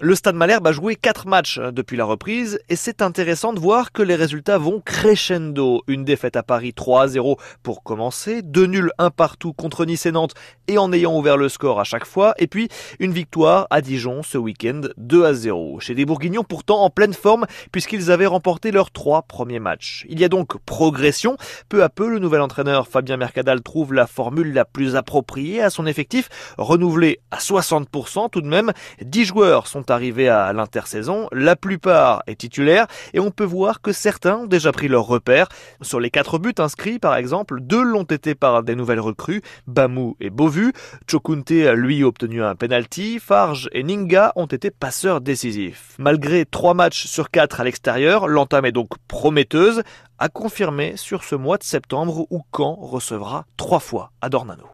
Le Stade Malherbe a joué 4 matchs hein, depuis la reprise et c'est intéressant de voir que les résultats vont crescendo. Une défaite à Paris 3 0 pour commencer, deux nuls un partout contre Nice et Nantes et en ayant ouvert le score à chaque fois et puis une victoire à Dijon ce week-end 2 à 0. Chez des Bourguignons pourtant en pleine forme puisqu'ils avaient remporté leurs trois premiers matchs. Il y a donc progression. Peu à peu, le nouvel entraîneur Fabien Mercadal trouve la formule la plus appropriée à son effectif, renouvelé à 60% tout de même. 10 joueurs sont arrivés à l'intersaison, la plupart est titulaire et on peut voir que certains ont déjà pris leur repère. Sur les quatre buts inscrits par exemple, deux l'ont été par des nouvelles recrues, Bamou et Beauvu. Chokunte lui obtenu un penalty, Farge et Ninga ont été passeurs décisifs. Malgré trois matchs sur quatre à l'extérieur, l'entame est donc prometteuse, à confirmer sur ce mois de septembre où Caen recevra trois fois à Dornano.